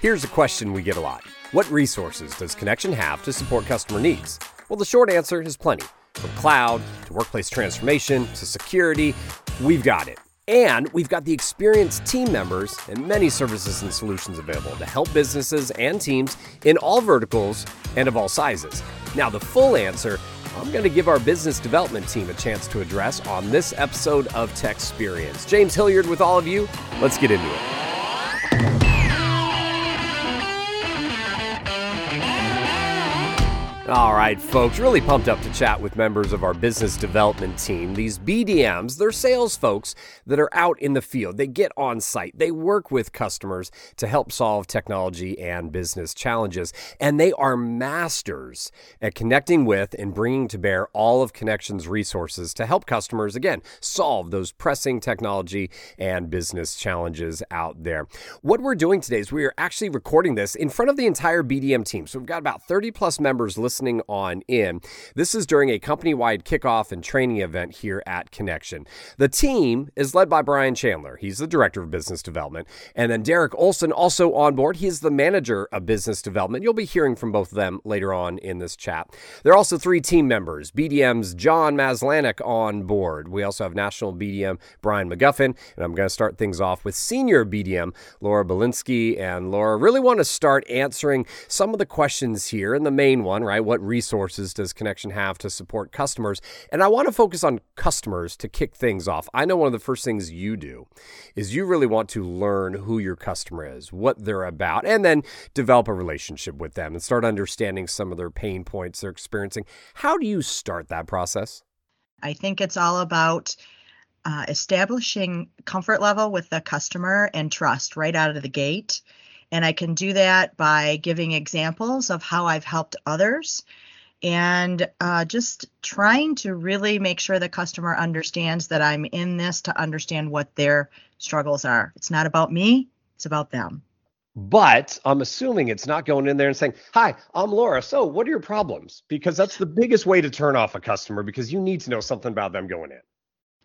Here's a question we get a lot What resources does Connection have to support customer needs? Well, the short answer is plenty. From cloud to workplace transformation to security, we've got it. And we've got the experienced team members and many services and solutions available to help businesses and teams in all verticals and of all sizes. Now, the full answer I'm going to give our business development team a chance to address on this episode of Tech Experience. James Hilliard with all of you. Let's get into it. All right, folks, really pumped up to chat with members of our business development team. These BDMs, they're sales folks that are out in the field. They get on site, they work with customers to help solve technology and business challenges. And they are masters at connecting with and bringing to bear all of Connection's resources to help customers, again, solve those pressing technology and business challenges out there. What we're doing today is we are actually recording this in front of the entire BDM team. So we've got about 30 plus members listening listening on in. This is during a company wide kickoff and training event here at Connection. The team is led by Brian Chandler. He's the Director of Business Development. And then Derek Olson, also on board. He is the Manager of Business Development. You'll be hearing from both of them later on in this chat. There are also three team members BDM's John Maslanek on board. We also have National BDM Brian McGuffin. And I'm going to start things off with Senior BDM Laura Belinsky. And Laura, really want to start answering some of the questions here. And the main one, right? What resources does Connection have to support customers? And I want to focus on customers to kick things off. I know one of the first things you do is you really want to learn who your customer is, what they're about, and then develop a relationship with them and start understanding some of their pain points they're experiencing. How do you start that process? I think it's all about uh, establishing comfort level with the customer and trust right out of the gate. And I can do that by giving examples of how I've helped others and uh, just trying to really make sure the customer understands that I'm in this to understand what their struggles are. It's not about me, it's about them. But I'm assuming it's not going in there and saying, Hi, I'm Laura. So, what are your problems? Because that's the biggest way to turn off a customer because you need to know something about them going in.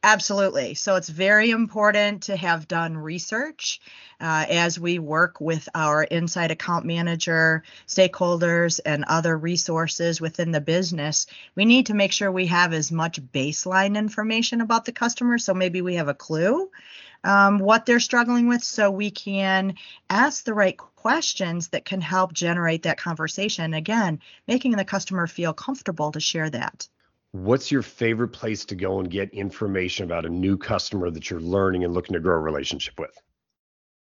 Absolutely. So it's very important to have done research uh, as we work with our inside account manager, stakeholders, and other resources within the business. We need to make sure we have as much baseline information about the customer. So maybe we have a clue um, what they're struggling with so we can ask the right questions that can help generate that conversation. Again, making the customer feel comfortable to share that what's your favorite place to go and get information about a new customer that you're learning and looking to grow a relationship with?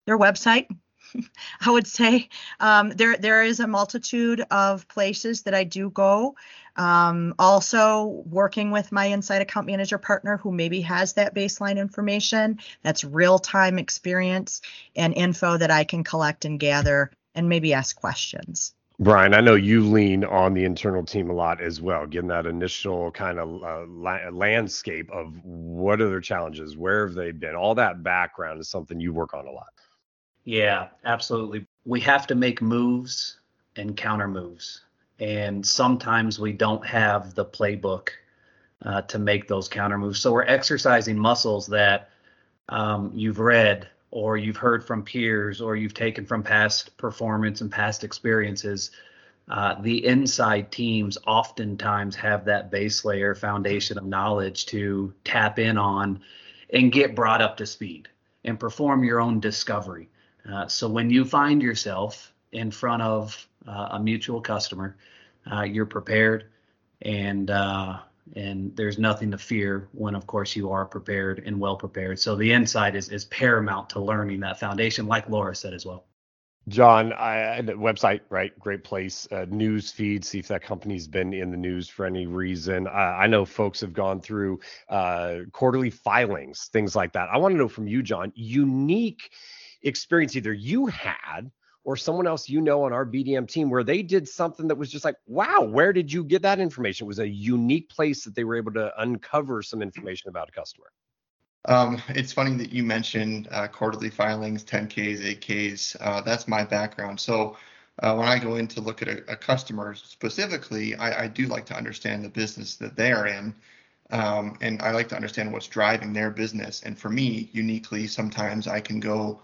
Their website. I would say um, there there is a multitude of places that I do go. Um, also, working with my inside account manager partner who maybe has that baseline information, that's real time experience and info that I can collect and gather and maybe ask questions. Brian, I know you lean on the internal team a lot as well, getting that initial kind of uh, la- landscape of what are their challenges, where have they been, all that background is something you work on a lot. Yeah, absolutely. We have to make moves and counter moves, and sometimes we don't have the playbook uh, to make those counter moves. So we're exercising muscles that um, you've read or you've heard from peers or you've taken from past performance and past experiences uh, the inside teams oftentimes have that base layer foundation of knowledge to tap in on and get brought up to speed and perform your own discovery. Uh, so when you find yourself in front of uh, a mutual customer uh, you're prepared and uh, and there's nothing to fear when of course you are prepared and well prepared. So the insight is is paramount to learning that foundation like laura said as well. John I, the website right great place uh, news feed see if that company's been in the news for any reason. I know folks have gone through uh, quarterly filings things like that. I want to know from you john unique experience either you had or someone else you know on our BDM team where they did something that was just like, wow, where did you get that information? It was a unique place that they were able to uncover some information about a customer. Um, it's funny that you mentioned uh, quarterly filings, 10Ks, 8Ks. Uh, that's my background. So uh, when I go in to look at a, a customer specifically, I, I, do like to understand the business that they are in. Um, and I like to understand what's driving their business. And for me, uniquely, sometimes I can go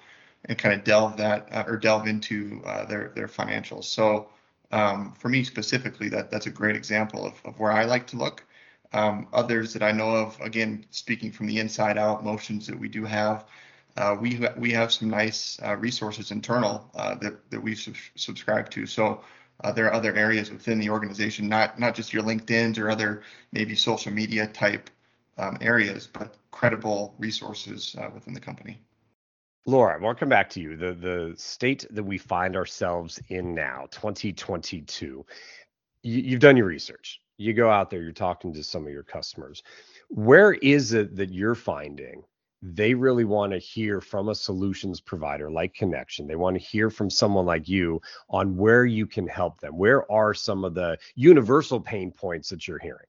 and kind of delve that uh, or delve into uh, their their financials. So um, for me specifically, that that's a great example of, of where I like to look. Um, others that I know of, again, speaking from the inside out motions that we do have, uh, we we have some nice uh, resources internal uh, that that we sub- subscribe to. So uh, there are other areas within the organization, not not just your LinkedIn's or other maybe social media type um, areas, but credible resources within the company. Laura, I want to come back to you. The the state that we find ourselves in now, 2022. You, you've done your research. You go out there, you're talking to some of your customers. Where is it that you're finding they really want to hear from a solutions provider like Connection. They want to hear from someone like you on where you can help them. Where are some of the universal pain points that you're hearing?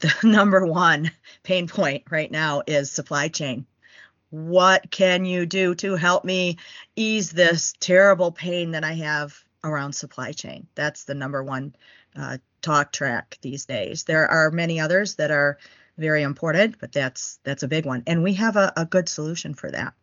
The number one pain point right now is supply chain. What can you do to help me ease this terrible pain that I have around supply chain? That's the number one uh, talk track these days. There are many others that are very important, but that's that's a big one. And we have a, a good solution for that.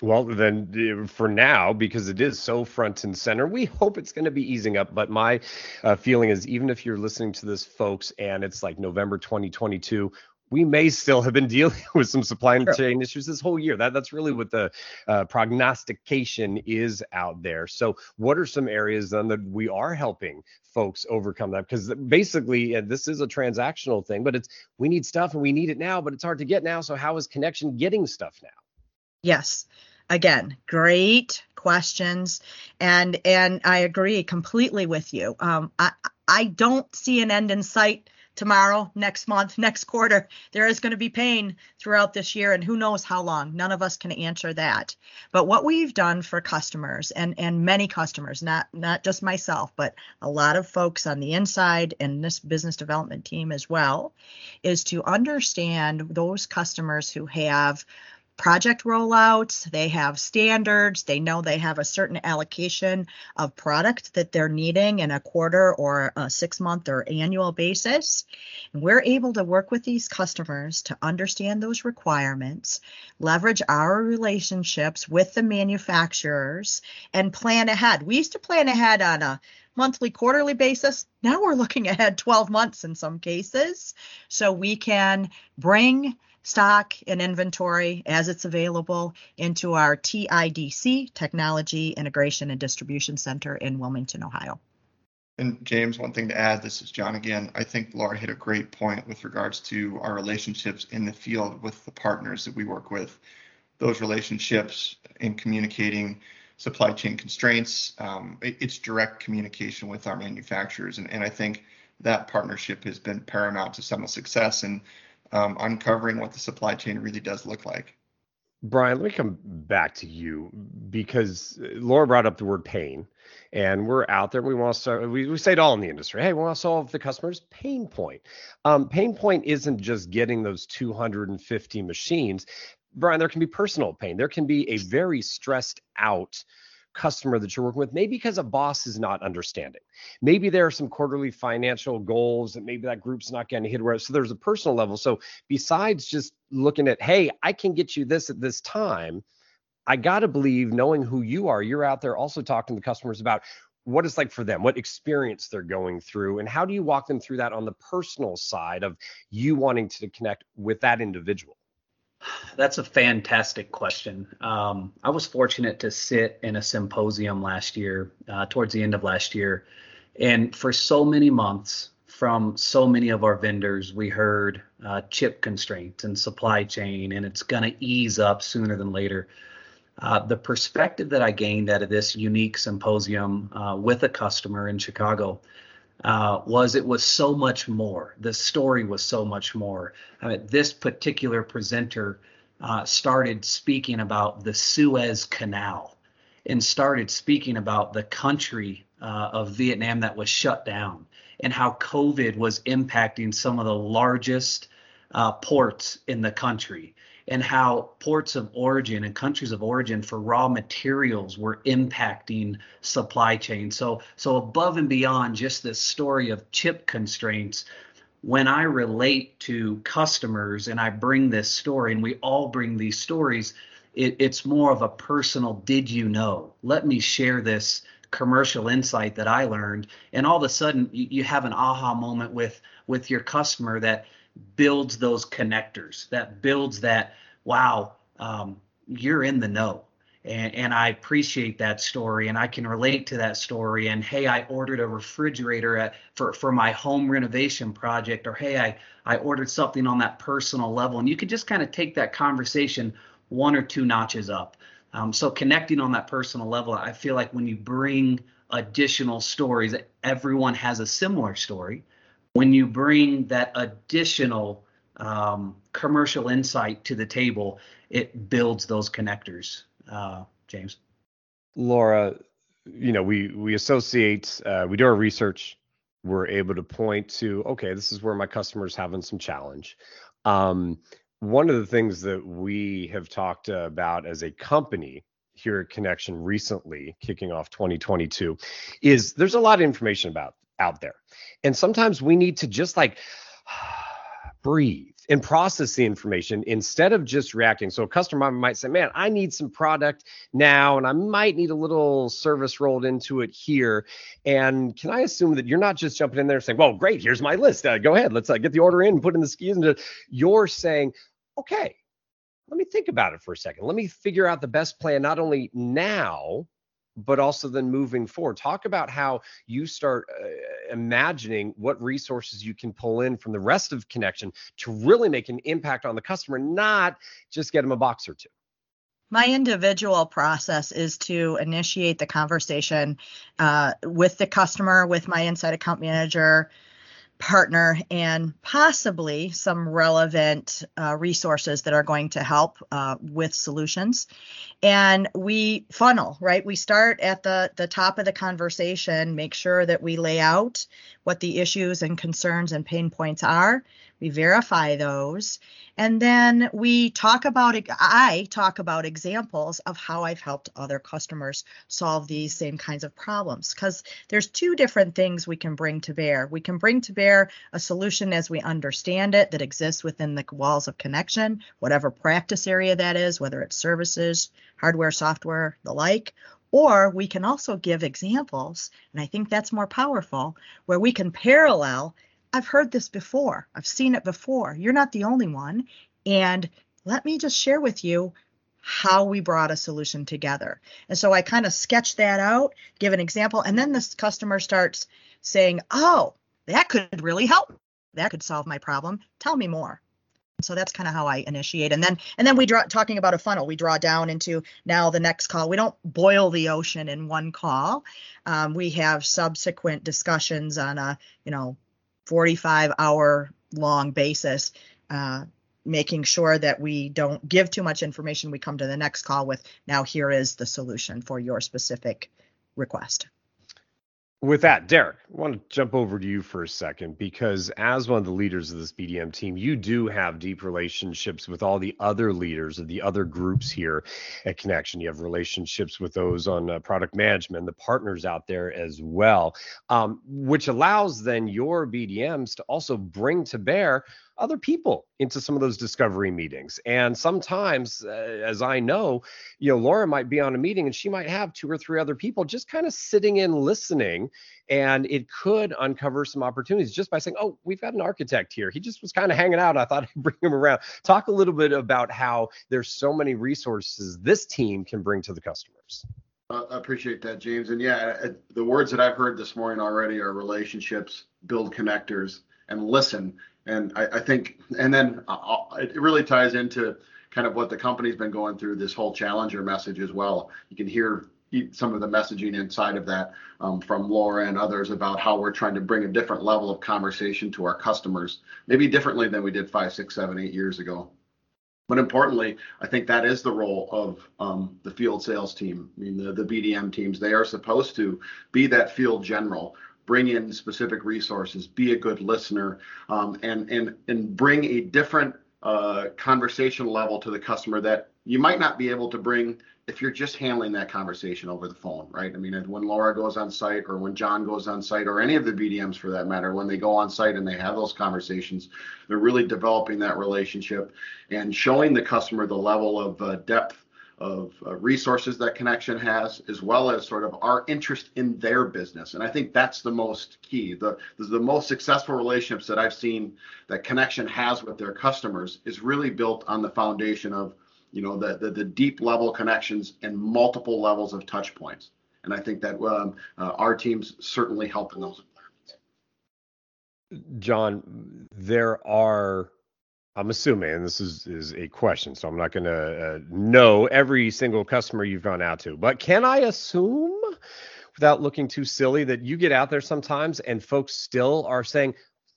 Well, then for now, because it is so front and center, we hope it's going to be easing up. But my uh, feeling is, even if you're listening to this, folks, and it's like November 2022, we may still have been dealing with some supply chain issues this whole year. That that's really what the uh, prognostication is out there. So, what are some areas then that we are helping folks overcome that? Because basically, and this is a transactional thing, but it's we need stuff and we need it now, but it's hard to get now. So, how is Connection getting stuff now? Yes. Again, great questions, and and I agree completely with you. Um, I I don't see an end in sight tomorrow, next month, next quarter. There is going to be pain throughout this year, and who knows how long. None of us can answer that. But what we've done for customers and and many customers, not not just myself, but a lot of folks on the inside and this business development team as well, is to understand those customers who have project rollouts, they have standards, they know they have a certain allocation of product that they're needing in a quarter or a six month or annual basis. And we're able to work with these customers to understand those requirements, leverage our relationships with the manufacturers, and plan ahead. We used to plan ahead on a monthly, quarterly basis. Now we're looking ahead 12 months in some cases. So we can bring stock and inventory as it's available into our TIDC, Technology Integration and Distribution Center in Wilmington, Ohio. And James, one thing to add, this is John again. I think Laura hit a great point with regards to our relationships in the field with the partners that we work with. Those relationships in communicating supply chain constraints, um, it, it's direct communication with our manufacturers. And, and I think that partnership has been paramount to some of success. And um, uncovering what the supply chain really does look like. Brian, let me come back to you because Laura brought up the word pain, and we're out there. We want to we, we say it all in the industry. Hey, we want to solve the customer's pain point. Um, pain point isn't just getting those 250 machines. Brian, there can be personal pain. There can be a very stressed out customer that you're working with, maybe because a boss is not understanding. Maybe there are some quarterly financial goals that maybe that group's not getting hit where so there's a personal level. So besides just looking at, hey, I can get you this at this time, I gotta believe knowing who you are, you're out there also talking to customers about what it's like for them, what experience they're going through, and how do you walk them through that on the personal side of you wanting to connect with that individual? That's a fantastic question. Um, I was fortunate to sit in a symposium last year, uh, towards the end of last year. And for so many months, from so many of our vendors, we heard uh, chip constraints and supply chain, and it's going to ease up sooner than later. Uh, the perspective that I gained out of this unique symposium uh, with a customer in Chicago uh, was it was so much more. The story was so much more. I mean, this particular presenter uh, started speaking about the Suez Canal and started speaking about the country uh, of Vietnam that was shut down and how COVID was impacting some of the largest uh, ports in the country and how ports of origin and countries of origin for raw materials were impacting supply chain. So, so above and beyond just this story of chip constraints, when I relate to customers and I bring this story, and we all bring these stories, it, it's more of a personal did you know let me share this commercial insight that i learned and all of a sudden you, you have an aha moment with with your customer that builds those connectors that builds that wow um, you're in the know and, and I appreciate that story and I can relate to that story. And hey, I ordered a refrigerator at, for, for my home renovation project, or hey, I, I ordered something on that personal level. And you could just kind of take that conversation one or two notches up. Um, so connecting on that personal level, I feel like when you bring additional stories, everyone has a similar story. When you bring that additional um, commercial insight to the table, it builds those connectors uh, James? Laura, you know, we we associate, uh, we do our research. We're able to point to, okay, this is where my customer's having some challenge. Um, one of the things that we have talked about as a company here at Connection recently, kicking off 2022, is there's a lot of information about out there, and sometimes we need to just like breathe and process the information instead of just reacting. So a customer might say, "Man, I need some product now, and I might need a little service rolled into it here." And can I assume that you're not just jumping in there saying, "Well, great, here's my list. Uh, go ahead, let's uh, get the order in, and put in the skis." Into you're saying, "Okay, let me think about it for a second. Let me figure out the best plan, not only now." But also then moving forward. Talk about how you start uh, imagining what resources you can pull in from the rest of Connection to really make an impact on the customer, not just get them a box or two. My individual process is to initiate the conversation uh, with the customer, with my inside account manager, partner and possibly some relevant uh, resources that are going to help uh, with solutions. And we funnel right? We start at the the top of the conversation make sure that we lay out what the issues and concerns and pain points are. We verify those and then we talk about i talk about examples of how i've helped other customers solve these same kinds of problems. Because there's two different things we can bring to bear. We can bring to bear a solution as we understand it that exists within the walls of connection whatever practice area that is whether it's services hardware software the like. Or we can also give examples, and I think that's more powerful, where we can parallel I've heard this before. I've seen it before. You're not the only one. And let me just share with you how we brought a solution together. And so I kind of sketch that out, give an example, and then this customer starts saying, Oh, that could really help. That could solve my problem. Tell me more. So that's kind of how I initiate. And then and then we draw talking about a funnel. We draw down into now the next call. We don't boil the ocean in one call. Um, we have subsequent discussions on a, you know, 45 hour long basis, uh, making sure that we don't give too much information. We come to the next call with now here is the solution for your specific request. With that, Derek, I want to jump over to you for a second because as one of the leaders of this BDM team, you do have deep relationships with all the other leaders of the other groups here at Connection. You have relationships with those on uh, product management, the partners out there as well, um, which allows then your BDMs to also bring to bear other people into some of those discovery meetings. And sometimes, uh, as I know, you know, Laura might be on a meeting and she might have two or three other people just kind of sitting in listening. And it could uncover some opportunities just by saying, oh, we've got an architect here. He just was kind of hanging out. I thought I'd bring him around. Talk a little bit about how there's so many resources this team can bring to the customers. I appreciate that, James. And yeah, the words that I've heard this morning already are relationships, build connectors, and listen. And I, I think, and then uh, it really ties into kind of what the company's been going through this whole challenger message as well. You can hear some of the messaging inside of that um, from Laura and others about how we're trying to bring a different level of conversation to our customers, maybe differently than we did five, six, seven, eight years ago. But importantly, I think that is the role of um, the field sales team. I mean, the, the BDM teams, they are supposed to be that field general bring in specific resources, be a good listener, um, and and and bring a different uh, conversation level to the customer that you might not be able to bring if you're just handling that conversation over the phone, right? I mean, when Laura goes on site or when John goes on site or any of the BDMs for that matter, when they go on site and they have those conversations, they're really developing that relationship and showing the customer the level of uh, depth of uh, resources that connection has as well as sort of our interest in their business. And i think that's the most key. The the most successful relationships that i've seen that connection has with their customers is really built on the foundation of you know the the, the deep level connections and multiple levels of touch points. And i think that um, uh, our teams certainly help in those. Environments john there are I'm assuming and this is is a question, so I'm not going to uh, know every single customer you've gone out to. But can I assume, without looking too silly, that you get out there sometimes and folks still are saying,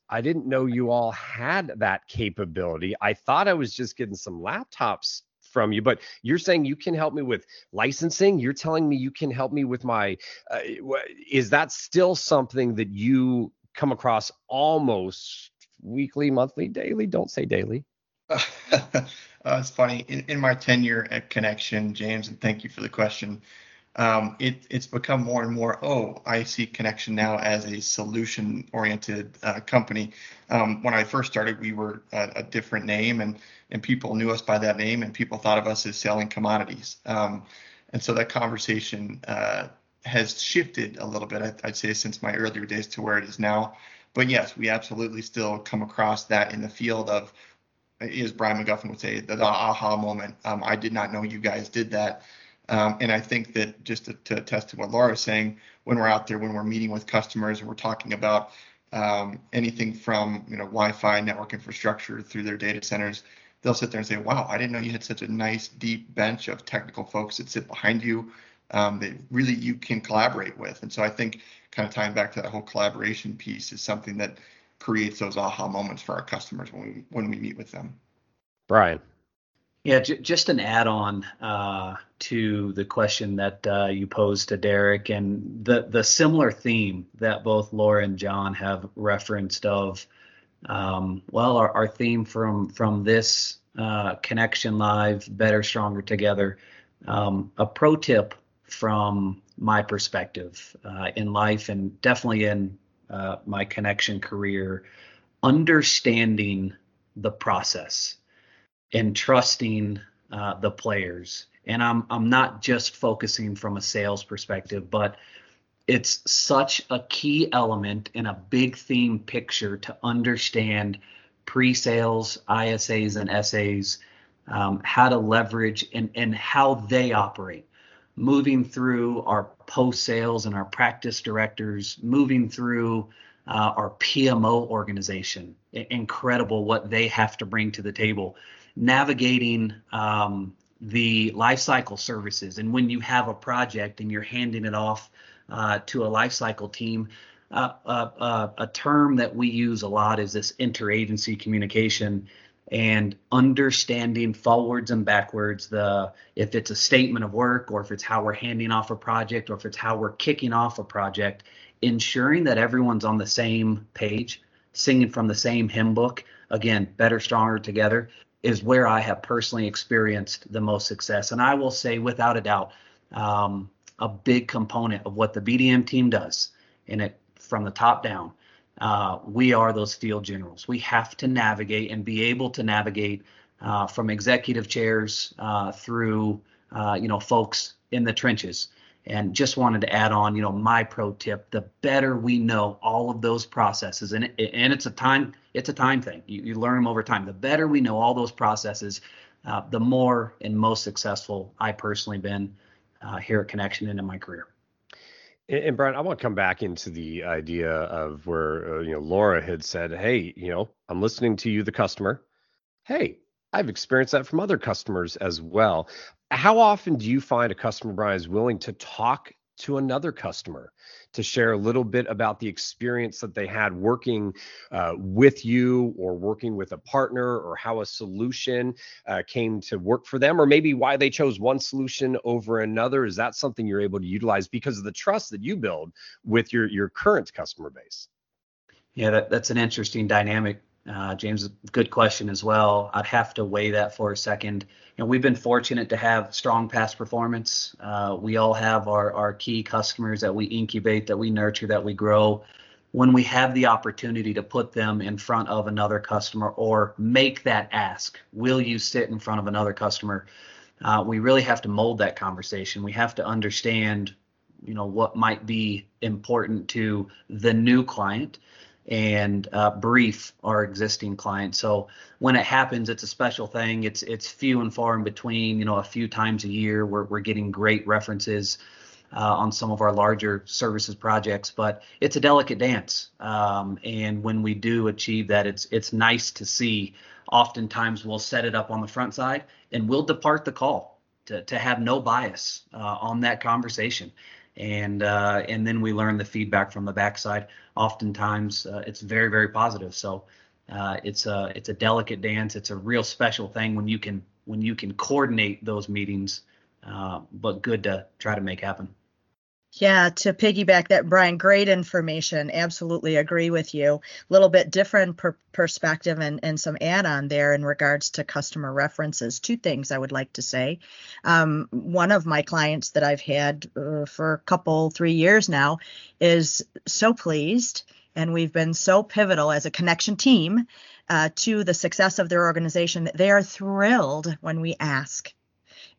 "I didn't know you all had that capability. I thought I was just getting some laptops." From you, but you're saying you can help me with licensing. You're telling me you can help me with my. Uh, is that still something that you come across almost weekly, monthly, daily? Don't say daily. uh, it's funny. In, in, my tenure at Connection, James, and thank you for the question. Um, it, it's become more and more. Oh, I see Connection now as a solution-oriented uh, company. Um, when I first started, we were a, a, different name, and and people knew us by that name, and people thought of us as selling commodities. Um, and so that conversation uh, has shifted a little bit. I'd, I'd say since my earlier days to where it is now. But yes, we absolutely still come across that in the field of, as Brian McGuffin would say, the, the aha moment. Um, I did not know you guys did that. Um, and I think that just to, to attest to what Laura is saying, when we're out there, when we're meeting with customers and we're talking about um, anything from you know Wi-Fi network infrastructure through their data centers, they'll sit there and say, "Wow, I didn't know you had such a nice deep bench of technical folks that sit behind you um, that really you can collaborate with." And so I think kind of tying back to that whole collaboration piece is something that creates those aha moments for our customers when we when we meet with them. Brian. Yeah, j- just an add-on uh, to the question that uh, you posed to Derek, and the the similar theme that both Laura and John have referenced of, um, well, our, our theme from from this uh, connection live, better, stronger together. Um, a pro tip from my perspective uh, in life and definitely in uh, my connection career, understanding the process and trusting uh, the players. And I'm I'm not just focusing from a sales perspective, but it's such a key element in a big theme picture to understand pre-sales, ISAs, and SAs, um, how to leverage and and how they operate moving through our post sales and our practice directors, moving through uh, our PMO organization. Incredible what they have to bring to the table. Navigating um, the lifecycle services, and when you have a project and you're handing it off uh, to a lifecycle team, uh, uh, uh a term that we use a lot is this interagency communication and understanding forwards and backwards the if it's a statement of work or if it's how we're handing off a project or if it's how we're kicking off a project ensuring that everyone's on the same page singing from the same hymn book again better stronger together is where i have personally experienced the most success. And i will say without a doubt um, a big component of what the bdm team does and it from the top down uh, we are those field generals. We have to navigate and be able to navigate uh, from executive chairs uh, through, uh, you know, folks in the trenches. And just wanted to add on, you know, my pro tip: the better we know all of those processes, and and it's a time it's a time thing. You, you learn them over time. The better we know all those processes, uh, the more and most successful I personally been uh, here at Connection and in my career. And, Brian, I want to come back into the idea of where uh, you know Laura had said, "Hey, you know, I'm listening to you, the customer. Hey, I've experienced that from other customers as well. How often do you find a customer, Brian, is willing to talk to another customer to share a little bit about the experience that they had working uh, with you or working with a partner or how a solution uh, came to work for them or maybe why they chose one solution over another. Is that something you're able to utilize because of the trust that you build with your your current customer base? Yeah that, that's an interesting dynamic uh, James, good question as well. I'd have to weigh that for a second. You know, we've been fortunate to have strong past performance. Uh, we all have our, our key customers that we incubate, that we nurture, that we grow. When we have the opportunity to put them in front of another customer or make that ask, will you sit in front of another customer? uh, we really have to mold that conversation. We have to understand, you know, what might be important to the new client and uh, brief our existing clients. So when it happens, it's a special thing. It's it's few and far in between. You know, a few times a year, we're we're getting great references uh, on some of our larger services projects, but it's a delicate dance. Um, and when we do achieve that, it's it's nice to see. Oftentimes, we'll set it up on the front side, and we'll depart the call to to have no bias uh, on that conversation and uh, and then we learn the feedback from the backside. Oftentimes, uh, it's very very positive. So uh, it's a it's a delicate dance. It's a real special thing when you can when you can coordinate those meetings. Uh, but good to try to make happen. Yeah, to piggyback that, Brian, great information. Absolutely agree with you. A little bit different per- perspective and, and some add on there in regards to customer references. Two things I would like to say. Um, one of my clients that I've had uh, for a couple, three years now is so pleased, and we've been so pivotal as a connection team uh, to the success of their organization. That they are thrilled when we ask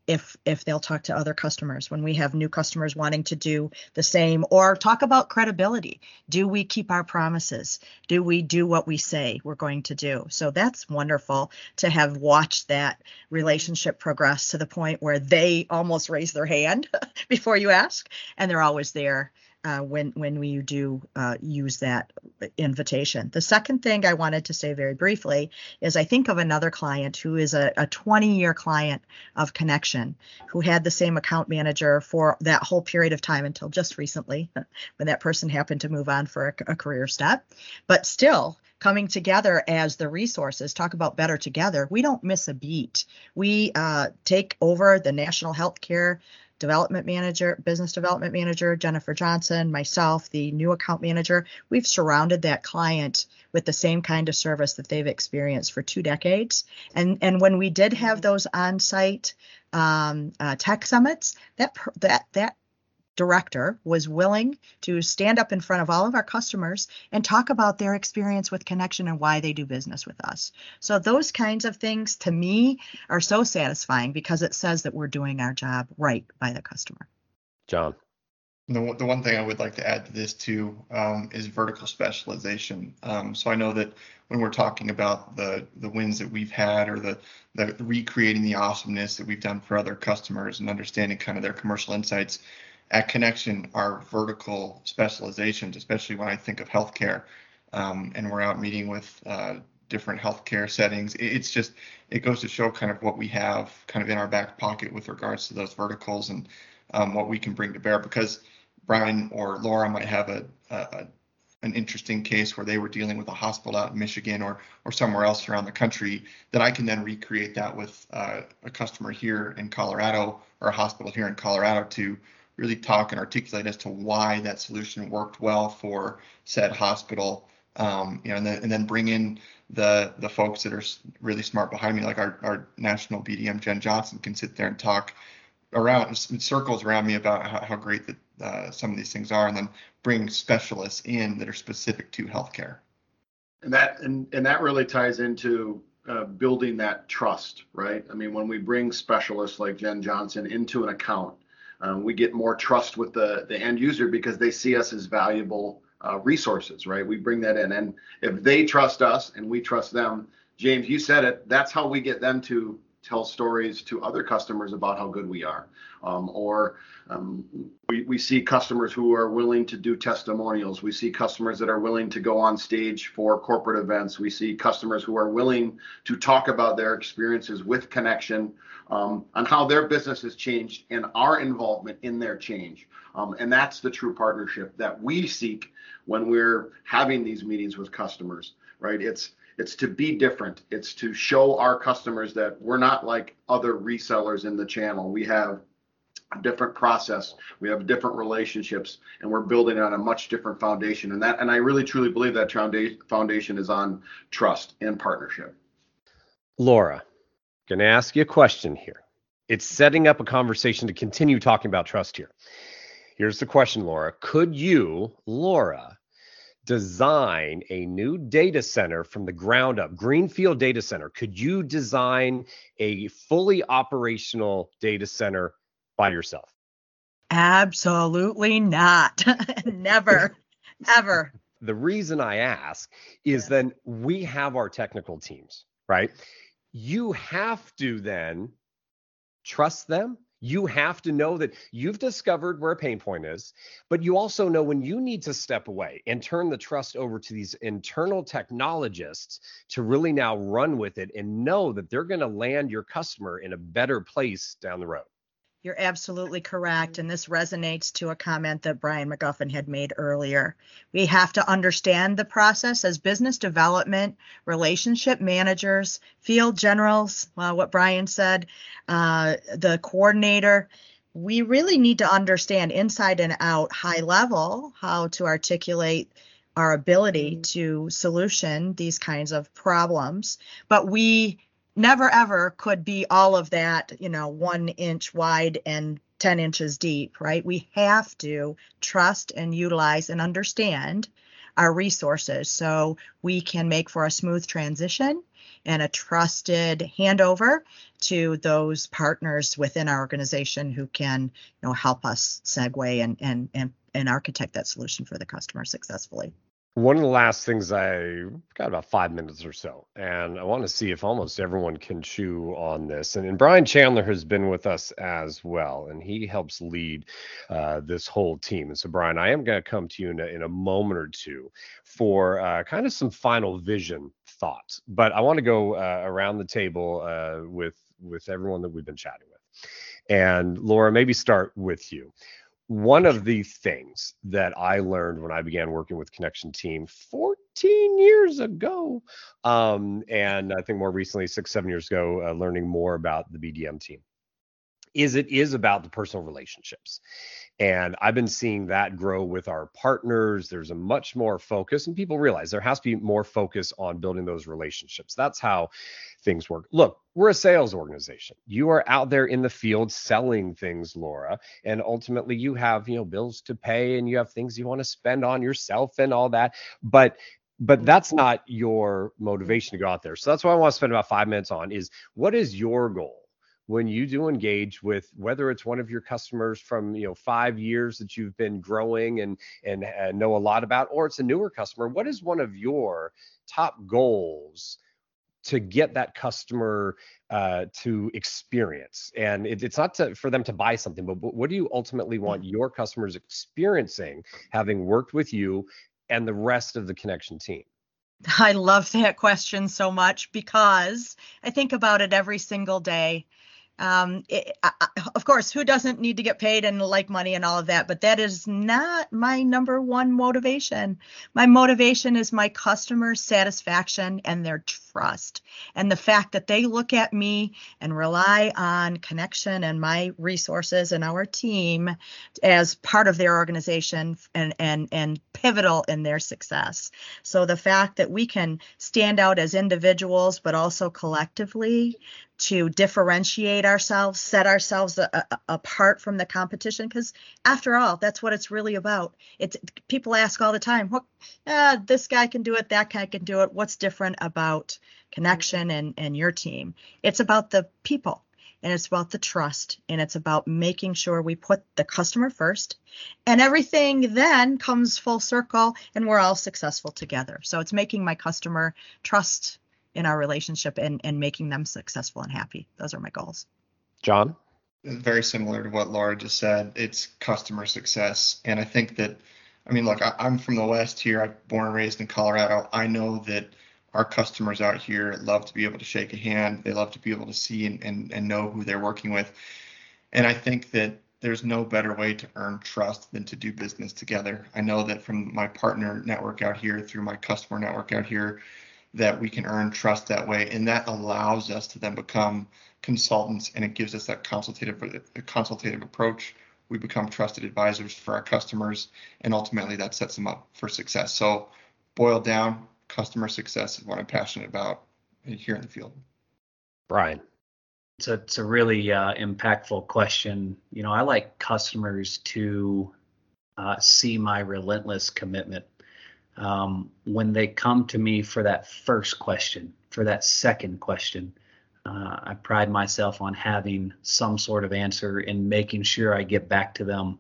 if if they'll talk to other customers when we have new customers wanting to do the same or talk about credibility. Do we keep our promises? Do we do what we say we're going to do? So that's wonderful to have watched that relationship progress to the point where they almost raise their hand before you ask and they're always there uh, when when we do uh, use that invitation. The second thing I wanted to say very briefly is I think of another client who is a, a 20 year client of Connection who had the same account manager for that whole period of time until just recently when that person happened to move on for a, a career step. But still, coming together as the resources talk about better together we don't miss a beat we uh, take over the national healthcare development manager, business development manager, Jennifer Johnson, myself, the new account manager, we've surrounded that client with the same kind of service that they've experienced for two decades. And and when we did have those on-site um, uh, tech summits, that that that director was willing to stand up in front of all of our customers and talk about their experience with connection and why they do business with us. So those kinds of things to me are so satisfying because it says that we're doing our job right by the customer. John. The, the one thing I would like to add to this too um, is vertical specialization. Um, so I know that when we're talking about the the wins that we've had or the the recreating the awesomeness that we've done for other customers and understanding kind of their commercial insights, at Connection, our vertical specializations, especially when I think of healthcare, um, and we're out meeting with uh, different healthcare settings, it's just it goes to show kind of what we have kind of in our back pocket with regards to those verticals and um, what we can bring to bear. Because Brian or Laura might have a, a an interesting case where they were dealing with a hospital out in Michigan or or somewhere else around the country that I can then recreate that with uh, a customer here in Colorado or a hospital here in Colorado to really talk and articulate as to why that solution worked well for said hospital. Um, you know, and then, and then bring in the the folks that are really smart behind me, like our, our national BDM Jen Johnson can sit there and talk around circles around me about how, how great that uh, some of these things are, and then bring specialists in that are specific to healthcare. And that and and that really ties into uh, building that trust, right? I mean, when we bring specialists like Jen Johnson into an account, um, we get more trust with the, the end user because they see us as valuable uh, resources, right? We bring that in. And if they trust us and we trust them, James, you said it, that's how we get them to tell stories to other customers about how good we are. Um, or um, we, we see customers who are willing to do testimonials. We see customers that are willing to go on stage for corporate events. We see customers who are willing to talk about their experiences with Connection um, on how their business has changed and our involvement in their change. Um, and that's the true partnership that we seek when we're having these meetings with customers, right? It's it's to be different. It's to show our customers that we're not like other resellers in the channel. We have a different process. We have different relationships, and we're building on a much different foundation. And that, and I really truly believe that foundation is on trust and partnership. Laura, going to ask you a question here. It's setting up a conversation to continue talking about trust here. Here's the question, Laura. Could you, Laura, design a new data center from the ground up, greenfield data center, could you design a fully operational data center by yourself? Absolutely not. Never, ever. The reason I ask is yeah. then we have our technical teams, right? You have to then trust them you have to know that you've discovered where a pain point is, but you also know when you need to step away and turn the trust over to these internal technologists to really now run with it and know that they're going to land your customer in a better place down the road. You're absolutely correct. And this resonates to a comment that Brian McGuffin had made earlier. We have to understand the process as business development, relationship managers, field generals, uh, what Brian said, uh, the coordinator. We really need to understand inside and out, high level, how to articulate our ability to solution these kinds of problems. But we never ever could be all of that, you know, one inch wide and 10 inches deep, right? We have to trust and utilize and understand our resources so we can make for a smooth transition and a trusted handover to those partners within our organization who can you know help us segue and and and, and architect that solution for the customer successfully one of the last things I got about five minutes or so, and I want to see if almost everyone can chew on this. And, and Brian Chandler has been with us as well, and he helps lead uh, this whole team. And so, Brian, I am going to come to you in a, in a moment or two for uh, kind of some final vision thoughts. But I want to go uh, around the table uh, with with everyone that we've been chatting with. And Laura, maybe start with you one of the things that I learned when I began working with Connection Team 14 years ago, um, and I think more recently, six, seven years ago, uh, learning more about the BDM team, is it is about the personal relationships. And I've been seeing that grow with our partners. There's a much more focus, and people realize there has to be more focus on building those relationships. That's how things work. Look, we're a sales organization. You are out there in the field selling things, Laura, and ultimately you have, you know, bills to pay and you have things you want to spend on yourself and all that. But but that's not your motivation to go out there. So that's what I want to spend about 5 minutes on is what is your goal? When you do engage with whether it's one of your customers from you know five years that you've been growing and and uh, know a lot about or it's a newer customer what is one of your top goals to get that customer uh, to experience? And it, it's not to, for them to buy something but, but what do you ultimately want mm. your customers experiencing having worked with you and the rest of the connection team? I love that question so much because I think about it every single day um, it, I, of course, who doesn't need to get paid and like money and all of that? But that is not my number one motivation. My motivation is my customer satisfaction and their trust, and the fact that they look at me and rely on connection and my resources and our team as part of their organization and and and pivotal in their success. So the fact that we can stand out as individuals, but also collectively to differentiate ourselves, set ourselves a, a, apart from the competition. Because after all, that's what it's really about. It's people ask all the time, "What? Uh, this guy can do it. That guy can do it. What's different about connection and and your team?" It's about the people, and it's about the trust, and it's about making sure we put the customer first, and everything then comes full circle, and we're all successful together. So it's making my customer trust in our relationship and and making them successful and happy. Those are my goals. John, very similar to what Laura just said. It's customer success, and I think that, I mean, look, I, I'm from the West here. I'm born and raised in Colorado. I know that our customers out here love to be able to shake a hand. They love to be able to see and, and, and know who they're working with. And I think that there's no better way to earn trust than to do business together. I know that from my partner network out here, through my customer network out here, that we can earn trust that way. And that allows us to then become consultants and it gives us that consultative consultative approach. We become trusted advisors for our customers and ultimately that sets them up for success. So boiled down, customer success is what I'm passionate about here in the field. Brian. It's a, it's a really uh, impactful question. You know, I like customers to uh, see my relentless commitment um, when they come to me for that first question, for that second question, uh, I pride myself on having some sort of answer and making sure I get back to them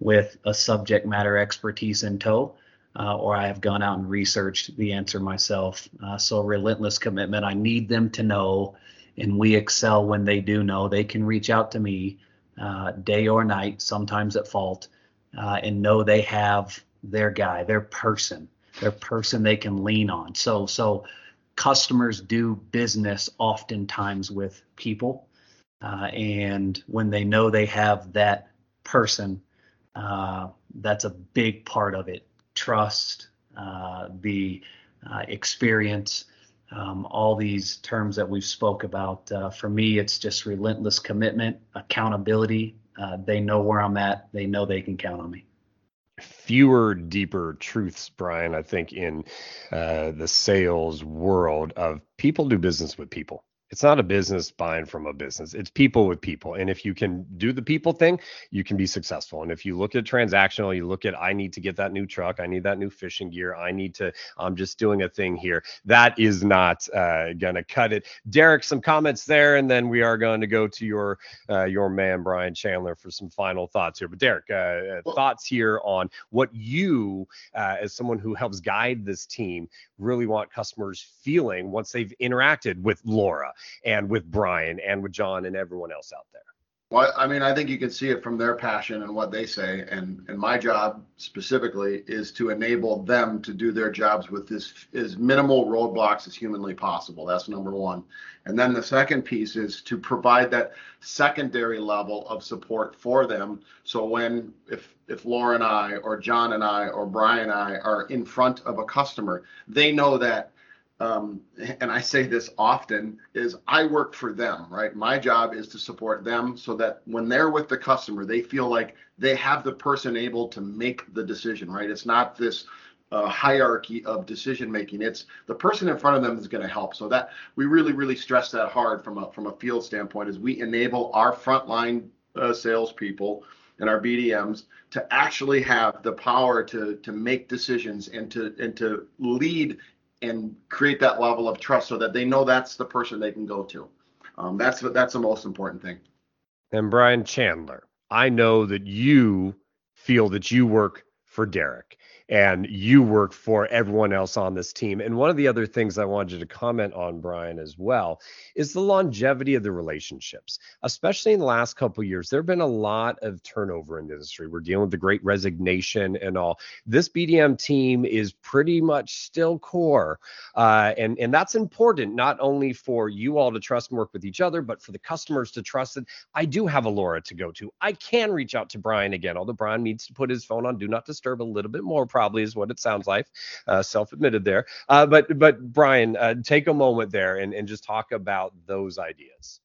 with a subject matter expertise in tow, uh, or I have gone out and researched the answer myself. Uh, so, relentless commitment. I need them to know, and we excel when they do know. They can reach out to me uh, day or night, sometimes at fault, uh, and know they have their guy, their person, their person they can lean on. So, so customers do business oftentimes with people. Uh, and when they know they have that person, uh, that's a big part of it. Trust, uh, the uh, experience, um, all these terms that we've spoke about. Uh, for me, it's just relentless commitment, accountability. Uh, they know where I'm at. They know they can count on me fewer deeper truths, Brian, I think, in uh, the sales world of people do business with people it's not a business buying from a business it's people with people and if you can do the people thing you can be successful and if you look at transactional you look at i need to get that new truck i need that new fishing gear i need to i'm just doing a thing here that is not uh, gonna cut it. Derek some comments there and then we are going to go to your uh, your man brian chandler for some final thoughts here. But derek uh, uh thoughts here on what you uh, as someone who helps guide this team really want customers feeling once they've interacted with laura and with Brian and with John and everyone else out there. Well, I mean, I think you can see it from their passion and what they say. And and my job specifically is to enable them to do their jobs with this as minimal roadblocks as humanly possible. That's number one. And then the second piece is to provide that secondary level of support for them. So when if if Laura and I or John and I or Brian and I are in front of a customer, they know that um, and I say this often, is I work for them, right? My job is to support them so that when they're with the customer, they feel like they have the person able to make the decision, right? It's not this uh, hierarchy of decision making. It's the person in front of them is going to help. So that we really, really stress that hard from a from a field standpoint, is we enable our frontline uh, salespeople and our BDMs to actually have the power to to make decisions and to and to lead and create that level of trust so that they know that's the person they can go to. Um, that's that's the most important thing. And Brian Chandler, I know that you feel that you work for Derek and you work for everyone else on this team. And one of the other things I wanted to comment on, Brian, as well, is the longevity of the relationships, especially in the last couple years. There have been a lot of turnover in the industry. We're dealing with the great resignation and all. This BDM team is pretty much still core. Uh, and, and that's important, not only for you all to trust and work with each other, but for the customers to trust that I do have a Laura to go to. I can reach out to Brian again, although Brian needs to put his phone on do not disturb a little bit more probably is what it sounds like, uh, self-admitted there. Uh, but but Brian, uh, take a moment there and, and just talk about those ideas.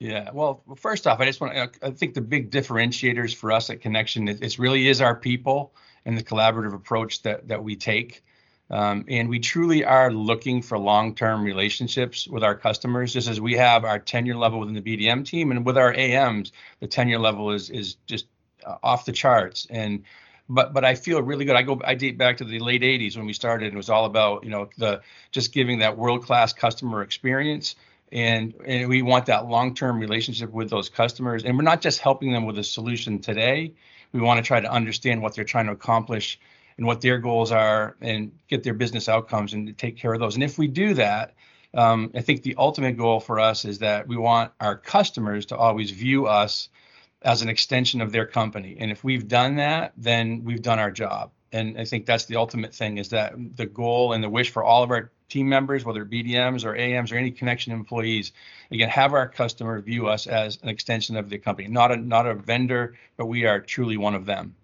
Yeah, well, first off, I just want to, I think the big differentiators for us at Connection, it, it really is our people and the collaborative approach that that we take. Um, and we truly are looking for long-term relationships with our customers, just as we have our tenure level within the BDM team, and with our AMs, the tenure level is is just uh, off the charts. And but but I feel really good. I go I date back to the late 80s when we started and it was all about, you know, the just giving that world-class customer experience and and we want that long-term relationship with those customers and we're not just helping them with a solution today. We want to try to understand what they're trying to accomplish and what their goals are and get their business outcomes and take care of those. And if we do that, um, I think the ultimate goal for us is that we want our customers to always view us as an extension of their company. And if we've done that, then we've done our job. And I think that's the ultimate thing is that the goal and the wish for all of our team members, whether BDMs or AMs or any connection employees, again, have our customer view us as an extension of the company, not a not a vendor, but we are truly one of them.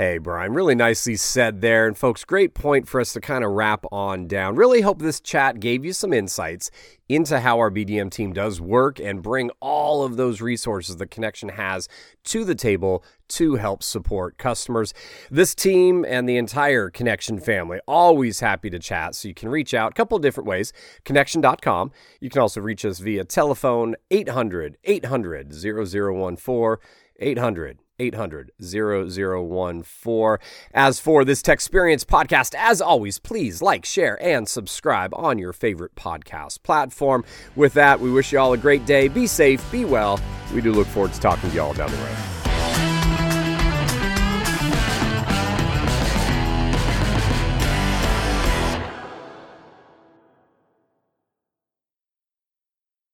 Hey, Brian, really nicely said there. And, folks, great point for us to kind of wrap on down. Really hope this chat gave you some insights into how our BDM team does work and bring all of those resources the connection has to the table to help support customers. This team and the entire connection family always happy to chat. So you can reach out a couple different ways. Connection.com. You can also reach us via telephone 800 800 0014 800 800 0014. As for this Techsperience podcast, as always, please like, share, and subscribe on your favorite podcast platform. With that, we wish you all a great day. Be safe, be well. We do look forward to talking to you all down the road.